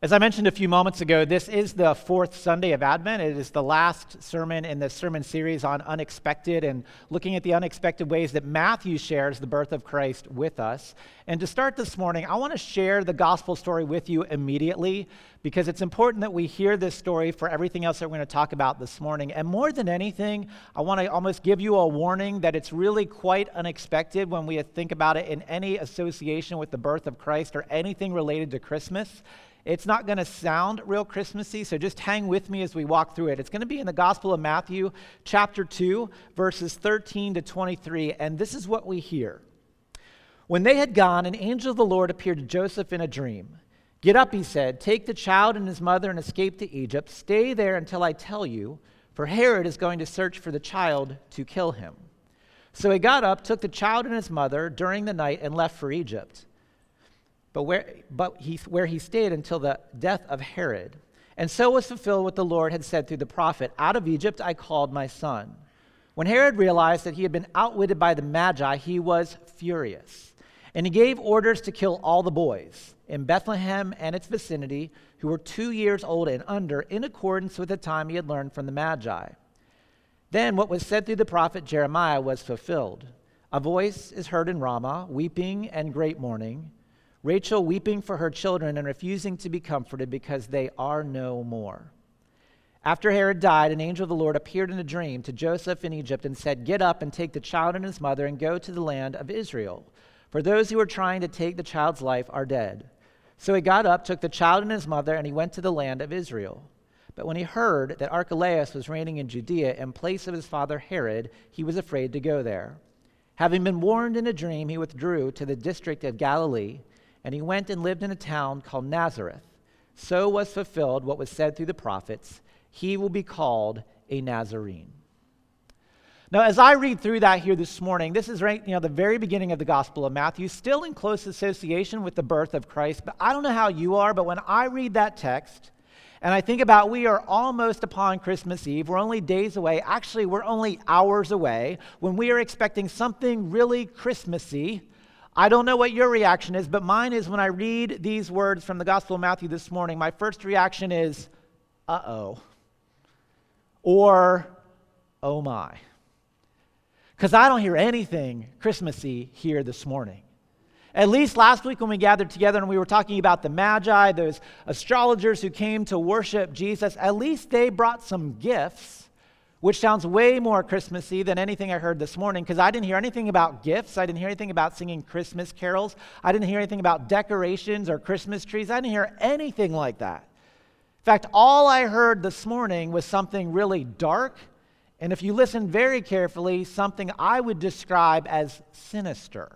As I mentioned a few moments ago, this is the fourth Sunday of Advent. It is the last sermon in the sermon series on unexpected and looking at the unexpected ways that Matthew shares the birth of Christ with us. And to start this morning, I want to share the gospel story with you immediately because it's important that we hear this story for everything else that we're going to talk about this morning. And more than anything, I want to almost give you a warning that it's really quite unexpected when we think about it in any association with the birth of Christ or anything related to Christmas. It's not going to sound real Christmassy, so just hang with me as we walk through it. It's going to be in the Gospel of Matthew, chapter 2, verses 13 to 23, and this is what we hear. When they had gone, an angel of the Lord appeared to Joseph in a dream. Get up, he said, take the child and his mother and escape to Egypt. Stay there until I tell you, for Herod is going to search for the child to kill him. So he got up, took the child and his mother during the night, and left for Egypt but where, but he, where he stayed until the death of Herod. And so was fulfilled what the Lord had said through the prophet Out of Egypt I called my son. When Herod realized that he had been outwitted by the Magi, he was furious. And he gave orders to kill all the boys in Bethlehem and its vicinity who were two years old and under, in accordance with the time he had learned from the Magi. Then what was said through the prophet Jeremiah was fulfilled. A voice is heard in Ramah, weeping and great mourning Rachel weeping for her children and refusing to be comforted because they are no more. After Herod died, an angel of the Lord appeared in a dream to Joseph in Egypt and said, Get up and take the child and his mother and go to the land of Israel. For those who are trying to take the child's life are dead. So he got up, took the child and his mother, and he went to the land of Israel. But when he heard that Archelaus was reigning in Judea in place of his father Herod, he was afraid to go there. Having been warned in a dream, he withdrew to the district of Galilee and he went and lived in a town called Nazareth. So was fulfilled what was said through the prophets he will be called a Nazarene. Now, as I read through that here this morning, this is right, you know, the very beginning of the Gospel of Matthew, still in close association with the birth of Christ. But I don't know how you are, but when I read that text, and I think about we are almost upon Christmas Eve. We're only days away. Actually, we're only hours away when we are expecting something really Christmassy I don't know what your reaction is, but mine is when I read these words from the Gospel of Matthew this morning, my first reaction is, uh oh, or oh my. Because I don't hear anything Christmassy here this morning. At least last week when we gathered together and we were talking about the Magi, those astrologers who came to worship Jesus, at least they brought some gifts which sounds way more Christmassy than anything I heard this morning because I didn't hear anything about gifts. I didn't hear anything about singing Christmas carols. I didn't hear anything about decorations or Christmas trees. I didn't hear anything like that. In fact, all I heard this morning was something really dark, and if you listen very carefully, something I would describe as sinister.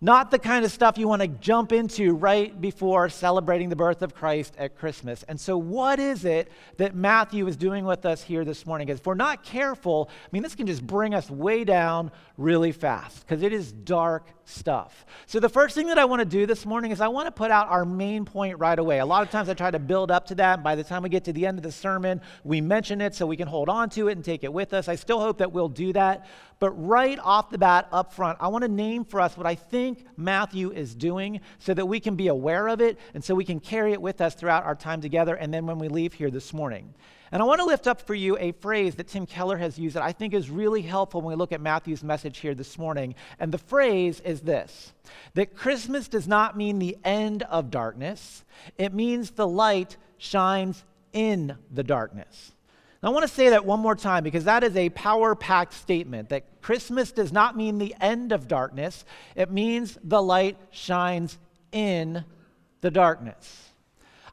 Not the kind of stuff you want to jump into right before celebrating the birth of Christ at Christmas. And so, what is it that Matthew is doing with us here this morning? Because if we're not careful, I mean, this can just bring us way down really fast because it is dark stuff. So, the first thing that I want to do this morning is I want to put out our main point right away. A lot of times I try to build up to that. By the time we get to the end of the sermon, we mention it so we can hold on to it and take it with us. I still hope that we'll do that. But right off the bat, up front, I want to name for us what I think Matthew is doing so that we can be aware of it and so we can carry it with us throughout our time together and then when we leave here this morning. And I want to lift up for you a phrase that Tim Keller has used that I think is really helpful when we look at Matthew's message here this morning. And the phrase is this that Christmas does not mean the end of darkness, it means the light shines in the darkness. I want to say that one more time because that is a power packed statement that Christmas does not mean the end of darkness, it means the light shines in the darkness.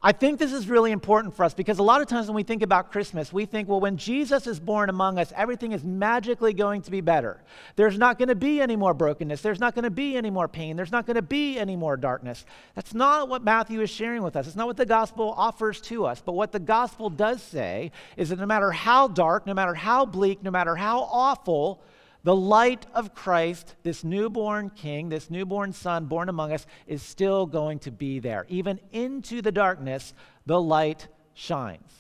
I think this is really important for us because a lot of times when we think about Christmas, we think, well, when Jesus is born among us, everything is magically going to be better. There's not going to be any more brokenness. There's not going to be any more pain. There's not going to be any more darkness. That's not what Matthew is sharing with us. It's not what the gospel offers to us. But what the gospel does say is that no matter how dark, no matter how bleak, no matter how awful, the light of Christ, this newborn king, this newborn son born among us, is still going to be there. Even into the darkness, the light shines.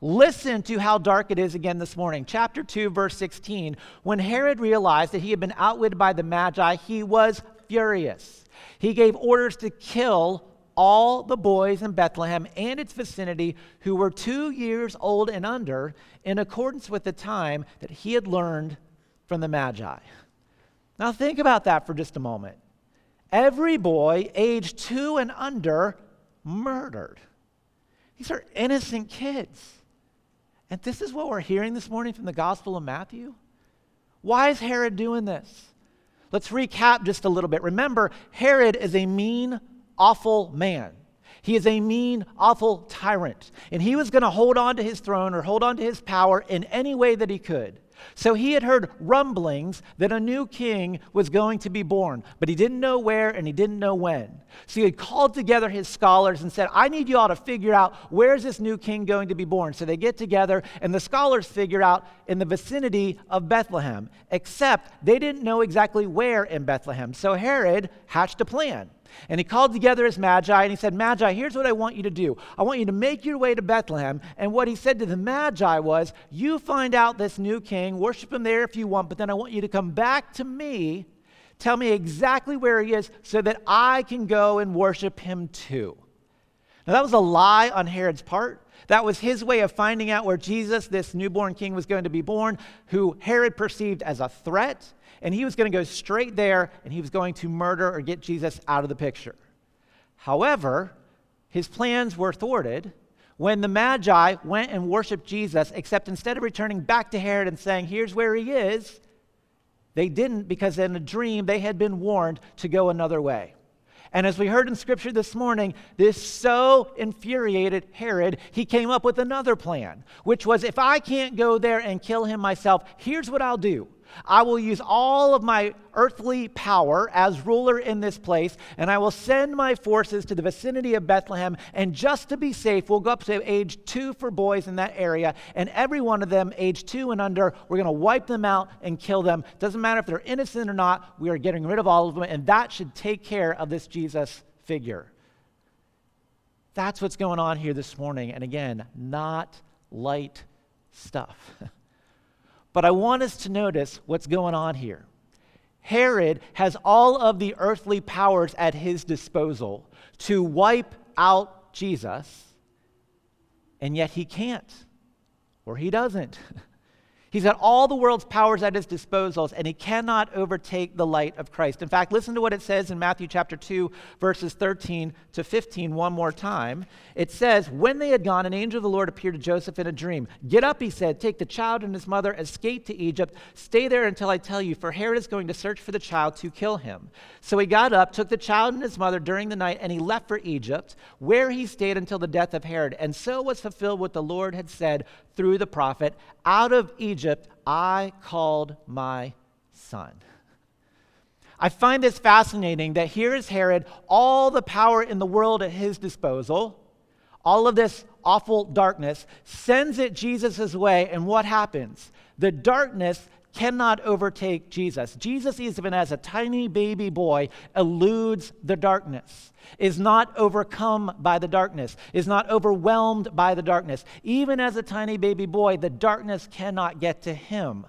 Listen to how dark it is again this morning. Chapter 2, verse 16. When Herod realized that he had been outwitted by the Magi, he was furious. He gave orders to kill all the boys in Bethlehem and its vicinity who were two years old and under, in accordance with the time that he had learned from the Magi. Now, think about that for just a moment. Every boy aged two and under murdered. These are innocent kids. And this is what we're hearing this morning from the Gospel of Matthew. Why is Herod doing this? Let's recap just a little bit. Remember, Herod is a mean, awful man. He is a mean, awful tyrant. And he was going to hold on to his throne or hold on to his power in any way that he could. So he had heard rumblings that a new king was going to be born, but he didn't know where and he didn't know when. So he had called together his scholars and said, I need you all to figure out where's this new king going to be born. So they get together, and the scholars figure out in the vicinity of Bethlehem, except they didn't know exactly where in Bethlehem. So Herod hatched a plan. And he called together his magi and he said, Magi, here's what I want you to do. I want you to make your way to Bethlehem. And what he said to the magi was, You find out this new king, worship him there if you want, but then I want you to come back to me, tell me exactly where he is, so that I can go and worship him too. Now, that was a lie on Herod's part. That was his way of finding out where Jesus, this newborn king, was going to be born, who Herod perceived as a threat and he was going to go straight there and he was going to murder or get Jesus out of the picture. However, his plans were thwarted when the Magi went and worshiped Jesus, except instead of returning back to Herod and saying, Here's where he is, they didn't because in a dream they had been warned to go another way. And as we heard in scripture this morning, this so infuriated Herod, he came up with another plan, which was if I can't go there and kill him myself, here's what I'll do I will use all of my earthly power as ruler in this place, and I will send my forces to the vicinity of Bethlehem. And just to be safe, we'll go up to age two for boys in that area, and every one of them, age two and under, we're going to wipe them out and kill them. Doesn't matter if they're innocent or not, we are getting rid of all of them, and that should take care of this Jesus figure. That's what's going on here this morning. And again, not light stuff. But I want us to notice what's going on here. Herod has all of the earthly powers at his disposal to wipe out Jesus, and yet he can't, or he doesn't. He's got all the world's powers at his disposals, and he cannot overtake the light of Christ. In fact, listen to what it says in Matthew chapter 2, verses 13 to 15, one more time. It says, When they had gone, an angel of the Lord appeared to Joseph in a dream. Get up, he said, take the child and his mother, escape to Egypt, stay there until I tell you, for Herod is going to search for the child to kill him. So he got up, took the child and his mother during the night, and he left for Egypt, where he stayed until the death of Herod. And so was fulfilled what the Lord had said through the prophet, Out of Egypt I called my son. I find this fascinating that here is Herod, all the power in the world at his disposal, all of this awful darkness, sends it Jesus' way, and what happens? The darkness cannot overtake Jesus. Jesus, even as a tiny baby boy, eludes the darkness, is not overcome by the darkness, is not overwhelmed by the darkness. Even as a tiny baby boy, the darkness cannot get to him.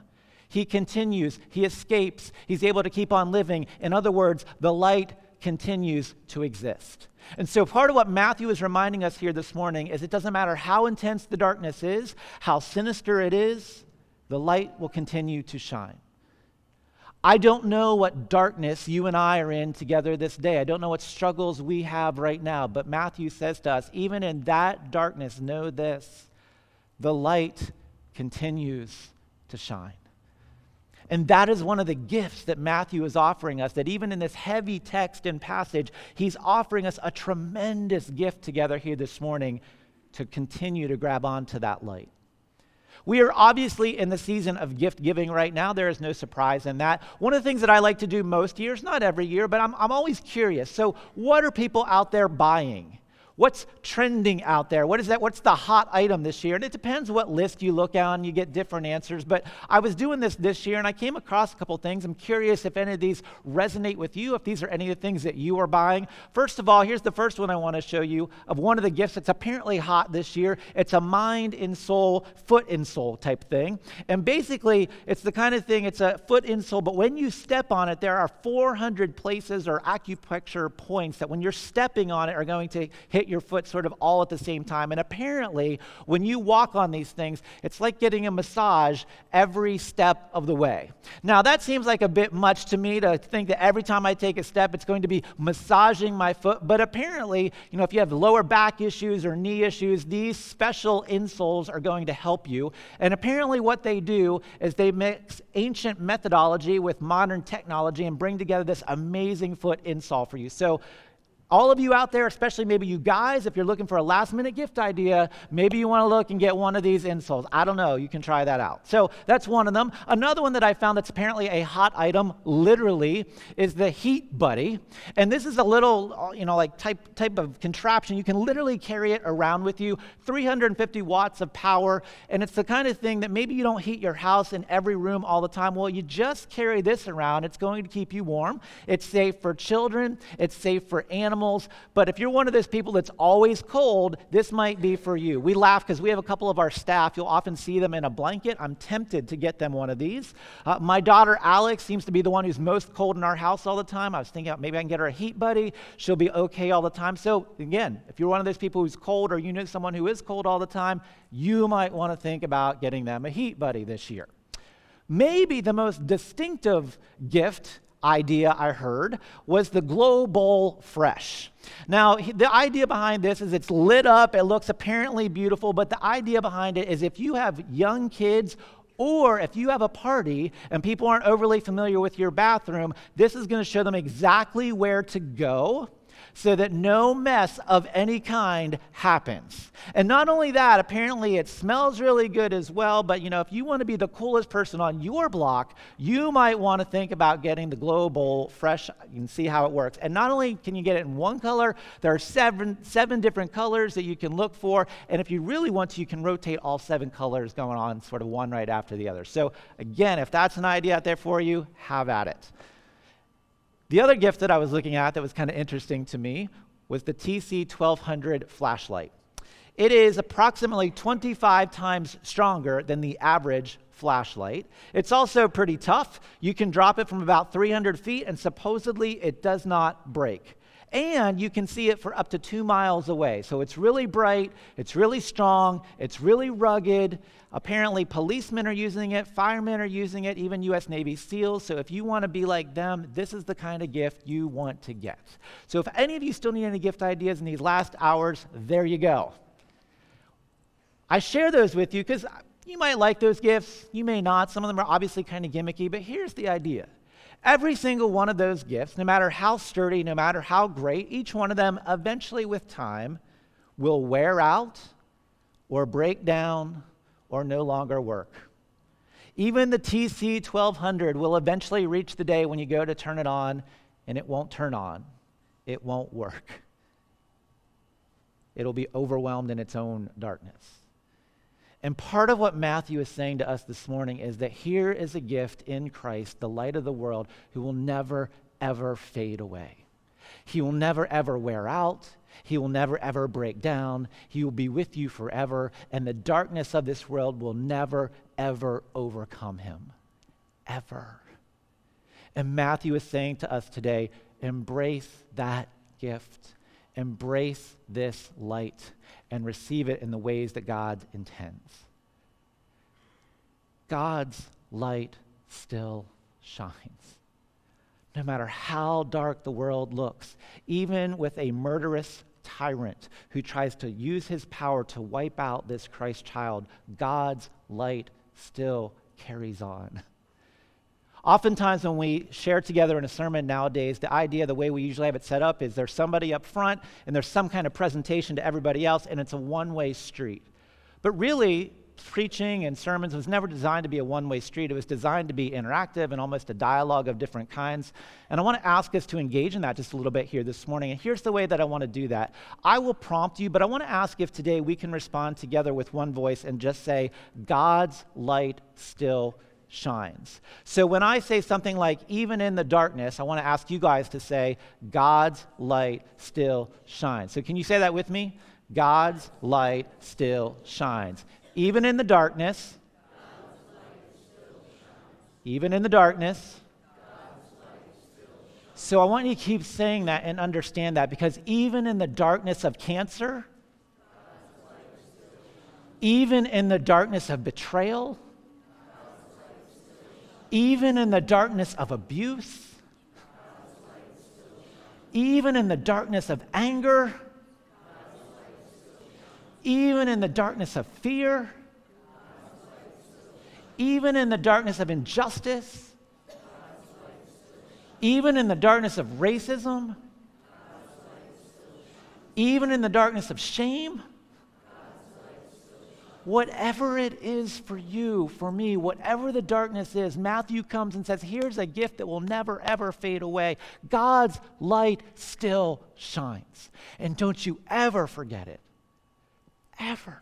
He continues, he escapes, he's able to keep on living. In other words, the light continues to exist. And so, part of what Matthew is reminding us here this morning is it doesn't matter how intense the darkness is, how sinister it is, the light will continue to shine. I don't know what darkness you and I are in together this day. I don't know what struggles we have right now, but Matthew says to us, even in that darkness, know this the light continues to shine. And that is one of the gifts that Matthew is offering us, that even in this heavy text and passage, he's offering us a tremendous gift together here this morning to continue to grab onto that light. We are obviously in the season of gift giving right now. There is no surprise in that. One of the things that I like to do most years, not every year, but I'm, I'm always curious. So, what are people out there buying? What's trending out there? What is that? What's the hot item this year? And it depends what list you look on, you get different answers. But I was doing this this year and I came across a couple things. I'm curious if any of these resonate with you, if these are any of the things that you are buying. First of all, here's the first one I want to show you of one of the gifts that's apparently hot this year. It's a mind and soul, foot and soul type thing. And basically, it's the kind of thing, it's a foot insole, but when you step on it, there are 400 places or acupuncture points that when you're stepping on it are going to hit your foot sort of all at the same time. And apparently, when you walk on these things, it's like getting a massage every step of the way. Now, that seems like a bit much to me to think that every time I take a step, it's going to be massaging my foot. But apparently, you know, if you have lower back issues or knee issues, these special insoles are going to help you. And apparently, what they do is they mix ancient methodology with modern technology and bring together this amazing foot insole for you. So, all of you out there, especially maybe you guys, if you're looking for a last minute gift idea, maybe you want to look and get one of these insoles. I don't know. You can try that out. So that's one of them. Another one that I found that's apparently a hot item, literally, is the Heat Buddy. And this is a little, uh, you know, like type, type of contraption. You can literally carry it around with you, 350 watts of power. And it's the kind of thing that maybe you don't heat your house in every room all the time. Well, you just carry this around. It's going to keep you warm. It's safe for children, it's safe for animals animals, but if you're one of those people that's always cold, this might be for you. We laugh because we have a couple of our staff. You'll often see them in a blanket. I'm tempted to get them one of these. Uh, my daughter Alex seems to be the one who's most cold in our house all the time. I was thinking maybe I can get her a heat buddy. She'll be okay all the time. So, again, if you're one of those people who's cold or you know someone who is cold all the time, you might want to think about getting them a heat buddy this year. Maybe the most distinctive gift idea I heard was the Glow Bowl Fresh. Now, the idea behind this is it's lit up, it looks apparently beautiful, but the idea behind it is if you have young kids or if you have a party and people aren't overly familiar with your bathroom, this is going to show them exactly where to go so that no mess of any kind happens. And not only that, apparently it smells really good as well, but you know, if you want to be the coolest person on your block, you might want to think about getting the Glow Bowl fresh. You can see how it works. And not only can you get it in one color, there are seven, seven different colors that you can look for. And if you really want to, you can rotate all seven colors going on sort of one right after the other. So again, if that's an idea out there for you, have at it. The other gift that I was looking at that was kind of interesting to me was the TC 1200 flashlight. It is approximately 25 times stronger than the average flashlight. It's also pretty tough. You can drop it from about 300 feet, and supposedly it does not break and you can see it for up to two miles away. So it's really bright, it's really strong, it's really rugged. Apparently, policemen are using it, firemen are using it, even U.S. Navy SEALs. So if you want to be like them, this is the kind of gift you want to get. So if any of you still need any gift ideas in these last hours, there you go. I share those with you because you might like those gifts, you may not. Some of them are obviously kind of gimmicky, but here's the idea Every single one of those gifts, no matter how sturdy, no matter how great, each one of them eventually with time will wear out or break down or no longer work. Even the TC 1200 will eventually reach the day when you go to turn it on and it won't turn on. It won't work. It'll be overwhelmed in its own darkness. And part of what Matthew is saying to us this morning is that here is a gift in Christ, the light of the world, who will never, ever fade away. He will never, ever wear out. He will never, ever break down. He will be with you forever. And the darkness of this world will never, ever overcome him. Ever. And Matthew is saying to us today embrace that gift, embrace this light and receive it in the ways that God intends. God's light still shines. No matter how dark the world looks, even with a murderous tyrant who tries to use his power to wipe out this Christ child, God's light still carries on. Oftentimes, when we share together in a sermon nowadays, the idea, the way we usually have it set up, is there's somebody up front and there's some kind of presentation to everybody else, and it's a one way street. But really, preaching and sermons was never designed to be a one way street. It was designed to be interactive and almost a dialogue of different kinds. And I want to ask us to engage in that just a little bit here this morning. And here's the way that I want to do that I will prompt you, but I want to ask if today we can respond together with one voice and just say, God's light still shines. So when I say something like, even in the darkness, I want to ask you guys to say, God's light still shines. So can you say that with me? God's light still shines. Even in the darkness, even in the darkness. So I want you to keep saying that and understand that because even in the darkness of cancer, even in the darkness of betrayal, even in the darkness of abuse, even in the darkness of anger, even in the darkness of fear, even in the darkness of injustice, even in the darkness of racism, even in the darkness of shame. Whatever it is for you, for me, whatever the darkness is, Matthew comes and says, Here's a gift that will never, ever fade away. God's light still shines. And don't you ever forget it ever.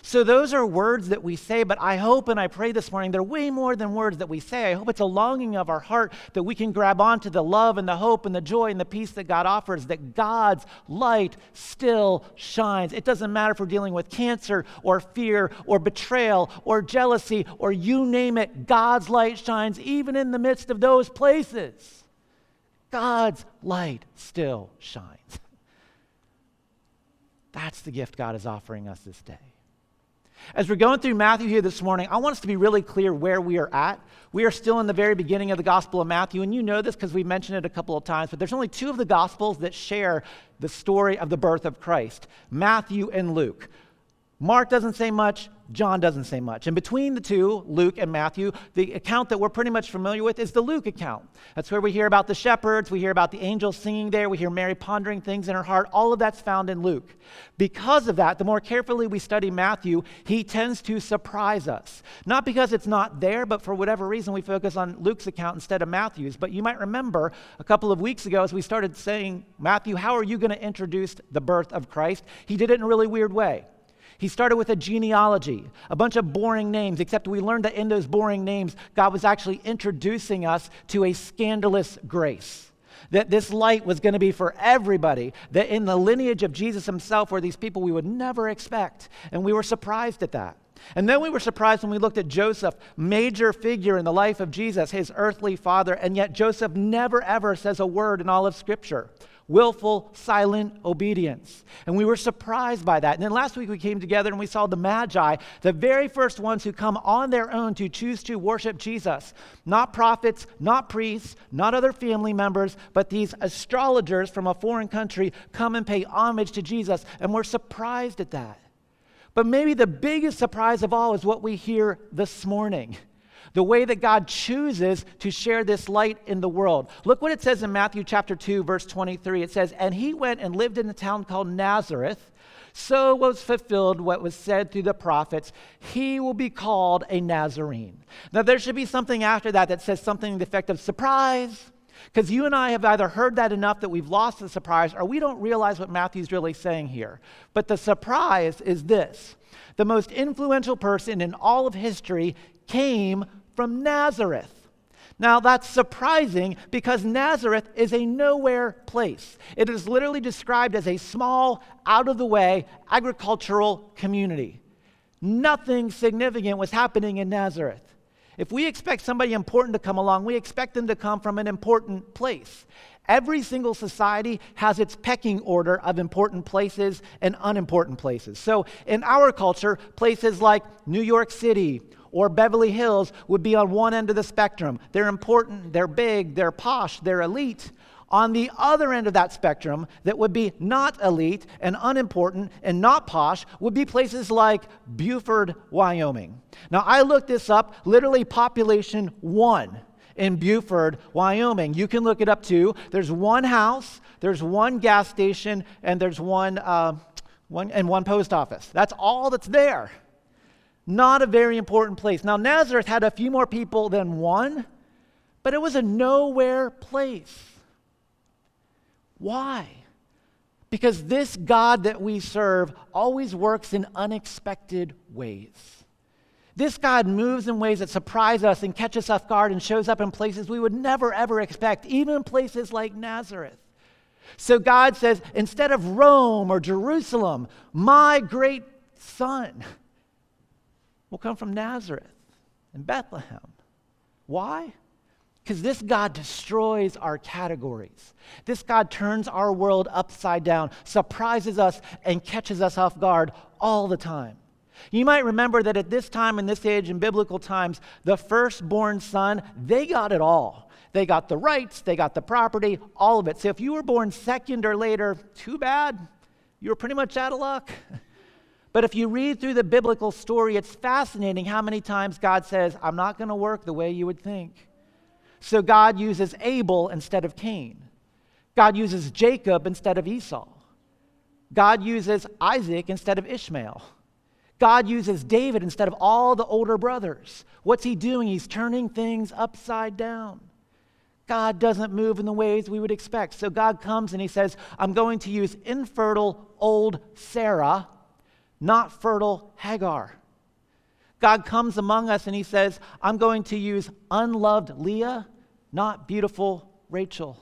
So, those are words that we say, but I hope and I pray this morning they're way more than words that we say. I hope it's a longing of our heart that we can grab onto the love and the hope and the joy and the peace that God offers, that God's light still shines. It doesn't matter if we're dealing with cancer or fear or betrayal or jealousy or you name it, God's light shines even in the midst of those places. God's light still shines. That's the gift God is offering us this day. As we're going through Matthew here this morning, I want us to be really clear where we are at. We are still in the very beginning of the Gospel of Matthew, and you know this because we mentioned it a couple of times, but there's only two of the Gospels that share the story of the birth of Christ Matthew and Luke. Mark doesn't say much, John doesn't say much. And between the two, Luke and Matthew, the account that we're pretty much familiar with is the Luke account. That's where we hear about the shepherds, we hear about the angels singing there, we hear Mary pondering things in her heart. All of that's found in Luke. Because of that, the more carefully we study Matthew, he tends to surprise us. Not because it's not there, but for whatever reason, we focus on Luke's account instead of Matthew's. But you might remember a couple of weeks ago as we started saying, Matthew, how are you going to introduce the birth of Christ? He did it in a really weird way. He started with a genealogy, a bunch of boring names, except we learned that in those boring names, God was actually introducing us to a scandalous grace. That this light was going to be for everybody, that in the lineage of Jesus himself were these people we would never expect. And we were surprised at that. And then we were surprised when we looked at Joseph, major figure in the life of Jesus, his earthly father, and yet Joseph never ever says a word in all of Scripture willful, silent obedience. And we were surprised by that. And then last week we came together and we saw the Magi, the very first ones who come on their own to choose to worship Jesus. Not prophets, not priests, not other family members, but these astrologers from a foreign country come and pay homage to Jesus. And we're surprised at that. But maybe the biggest surprise of all is what we hear this morning the way that God chooses to share this light in the world. Look what it says in Matthew chapter 2 verse 23. It says, "And he went and lived in a town called Nazareth." So was fulfilled what was said through the prophets He will be called a Nazarene. Now, there should be something after that that says something to the effect of surprise, because you and I have either heard that enough that we've lost the surprise, or we don't realize what Matthew's really saying here. But the surprise is this the most influential person in all of history came from Nazareth. Now, that's surprising because Nazareth is a nowhere place. It is literally described as a small, out of the way agricultural community. Nothing significant was happening in Nazareth. If we expect somebody important to come along, we expect them to come from an important place. Every single society has its pecking order of important places and unimportant places. So, in our culture, places like New York City or Beverly Hills would be on one end of the spectrum. They're important, they're big, they're posh, they're elite. On the other end of that spectrum, that would be not elite and unimportant and not posh, would be places like Buford, Wyoming. Now, I looked this up, literally population one in Buford, Wyoming. You can look it up too. There's one house, there's one gas station, and there's one, uh, one and one post office. That's all that's there. Not a very important place. Now, Nazareth had a few more people than one, but it was a nowhere place. Why? Because this God that we serve always works in unexpected ways. This God moves in ways that surprise us and catch us off guard and shows up in places we would never, ever expect, even places like Nazareth. So God says, instead of Rome or Jerusalem, my great son will come from Nazareth and Bethlehem. Why? Because this God destroys our categories. This God turns our world upside down, surprises us, and catches us off guard all the time. You might remember that at this time, in this age, in biblical times, the firstborn son, they got it all. They got the rights, they got the property, all of it. So if you were born second or later, too bad. You were pretty much out of luck. But if you read through the biblical story, it's fascinating how many times God says, I'm not going to work the way you would think. So God uses Abel instead of Cain. God uses Jacob instead of Esau. God uses Isaac instead of Ishmael. God uses David instead of all the older brothers. What's he doing? He's turning things upside down. God doesn't move in the ways we would expect. So God comes and he says, I'm going to use infertile old Sarah, not fertile Hagar. God comes among us and he says, I'm going to use unloved Leah, not beautiful Rachel.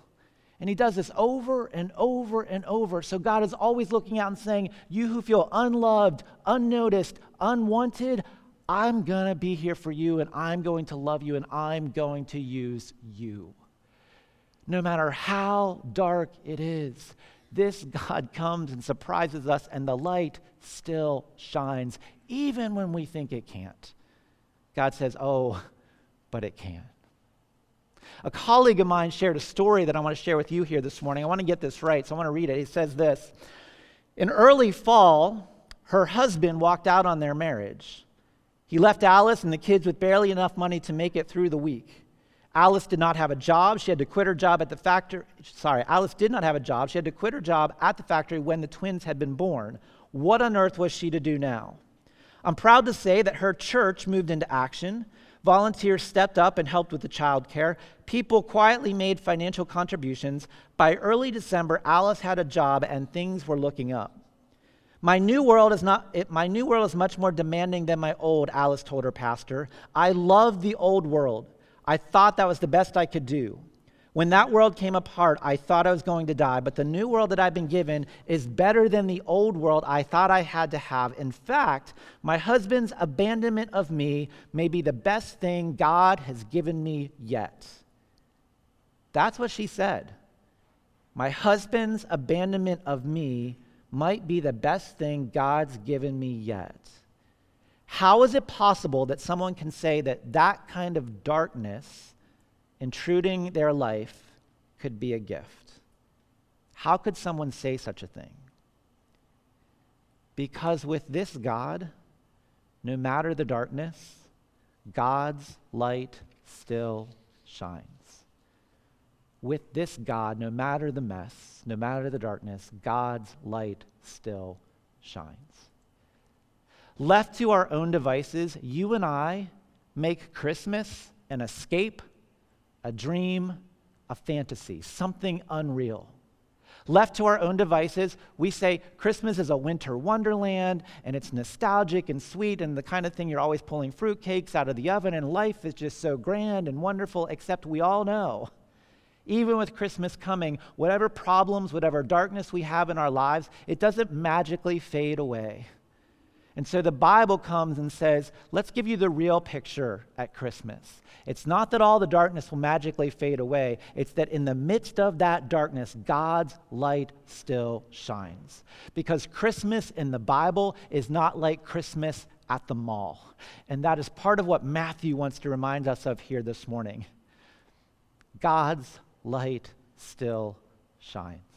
And he does this over and over and over. So God is always looking out and saying, You who feel unloved, unnoticed, unwanted, I'm going to be here for you and I'm going to love you and I'm going to use you no matter how dark it is. This God comes and surprises us, and the light still shines, even when we think it can't. God says, Oh, but it can. A colleague of mine shared a story that I want to share with you here this morning. I want to get this right, so I want to read it. He says this In early fall, her husband walked out on their marriage. He left Alice and the kids with barely enough money to make it through the week. Alice did not have a job. She had to quit her job at the factory. Sorry, Alice did not have a job. She had to quit her job at the factory when the twins had been born. What on earth was she to do now? I'm proud to say that her church moved into action. Volunteers stepped up and helped with the child care. People quietly made financial contributions. By early December, Alice had a job and things were looking up. My new world is not it, my new world is much more demanding than my old, Alice told her pastor. I love the old world. I thought that was the best I could do. When that world came apart, I thought I was going to die, but the new world that I've been given is better than the old world I thought I had to have. In fact, my husband's abandonment of me may be the best thing God has given me yet. That's what she said. My husband's abandonment of me might be the best thing God's given me yet. How is it possible that someone can say that that kind of darkness intruding their life could be a gift? How could someone say such a thing? Because with this God, no matter the darkness, God's light still shines. With this God, no matter the mess, no matter the darkness, God's light still shines. Left to our own devices, you and I make Christmas an escape, a dream, a fantasy, something unreal. Left to our own devices, we say Christmas is a winter wonderland and it's nostalgic and sweet and the kind of thing you're always pulling fruitcakes out of the oven and life is just so grand and wonderful, except we all know, even with Christmas coming, whatever problems, whatever darkness we have in our lives, it doesn't magically fade away. And so the Bible comes and says, let's give you the real picture at Christmas. It's not that all the darkness will magically fade away, it's that in the midst of that darkness, God's light still shines. Because Christmas in the Bible is not like Christmas at the mall. And that is part of what Matthew wants to remind us of here this morning. God's light still shines.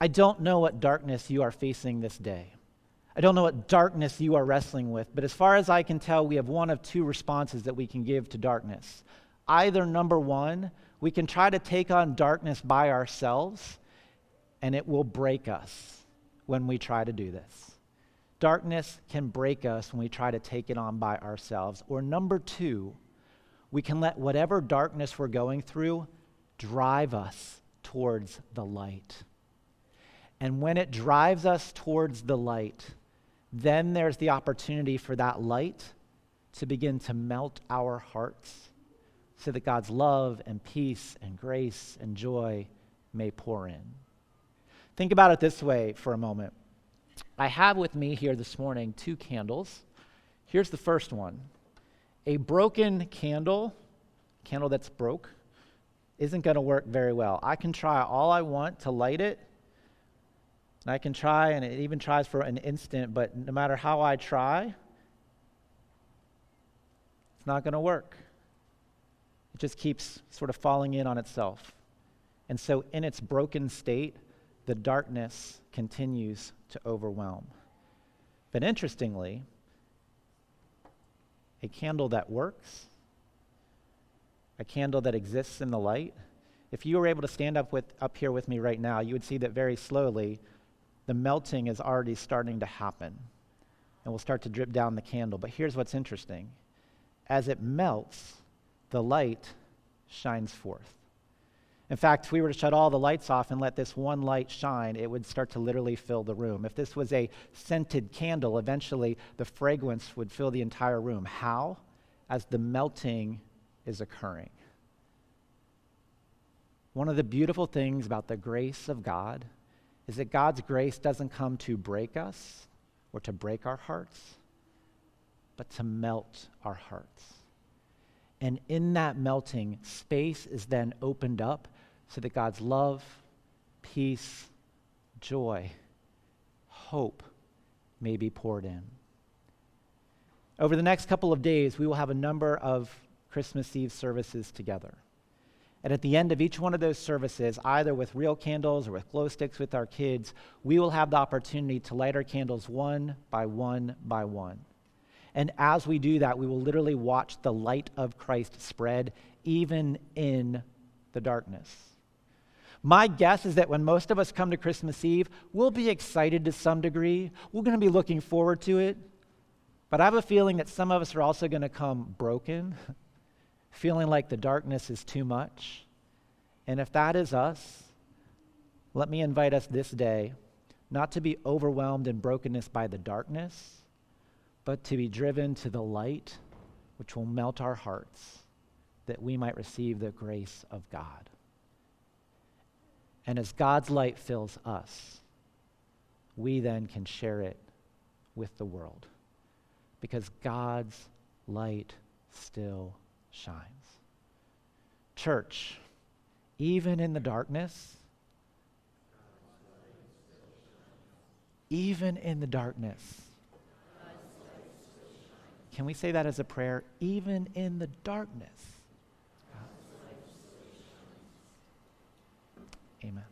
I don't know what darkness you are facing this day. I don't know what darkness you are wrestling with, but as far as I can tell, we have one of two responses that we can give to darkness. Either number one, we can try to take on darkness by ourselves, and it will break us when we try to do this. darkness can break us when we try to take it on by ourselves. Or number two, we can let whatever darkness we're going through drive us towards the light. And when it drives us towards the light, then there's the opportunity for that light to begin to melt our hearts so that God's love and peace and grace and joy may pour in. Think about it this way for a moment. I have with me here this morning two candles. Here's the first one a broken candle, candle that's broke, isn't going to work very well. I can try all I want to light it, and I can try, and it even tries for an instant, but no matter how I try, it's not going to work. It just keeps sort of falling in on itself. And so, in its broken state, the darkness continues to overwhelm. But interestingly, a candle that works, a candle that exists in the light, if you were able to stand up, with, up here with me right now, you would see that very slowly the melting is already starting to happen. And will start to drip down the candle. But here's what's interesting as it melts, the light shines forth. In fact, if we were to shut all the lights off and let this one light shine, it would start to literally fill the room. If this was a scented candle, eventually the fragrance would fill the entire room. How? As the melting is occurring. One of the beautiful things about the grace of God is that God's grace doesn't come to break us or to break our hearts, but to melt our hearts. And in that melting, space is then opened up so that God's love, peace, joy, hope may be poured in. Over the next couple of days, we will have a number of Christmas Eve services together. And at the end of each one of those services, either with real candles or with glow sticks with our kids, we will have the opportunity to light our candles one by one by one. And as we do that, we will literally watch the light of Christ spread even in the darkness. My guess is that when most of us come to Christmas Eve, we'll be excited to some degree. We're going to be looking forward to it. But I have a feeling that some of us are also going to come broken, feeling like the darkness is too much. And if that is us, let me invite us this day not to be overwhelmed in brokenness by the darkness, but to be driven to the light which will melt our hearts that we might receive the grace of God. And as God's light fills us, we then can share it with the world because God's light still shines. Church, even in the darkness, even in the darkness, can we say that as a prayer? Even in the darkness. Amen.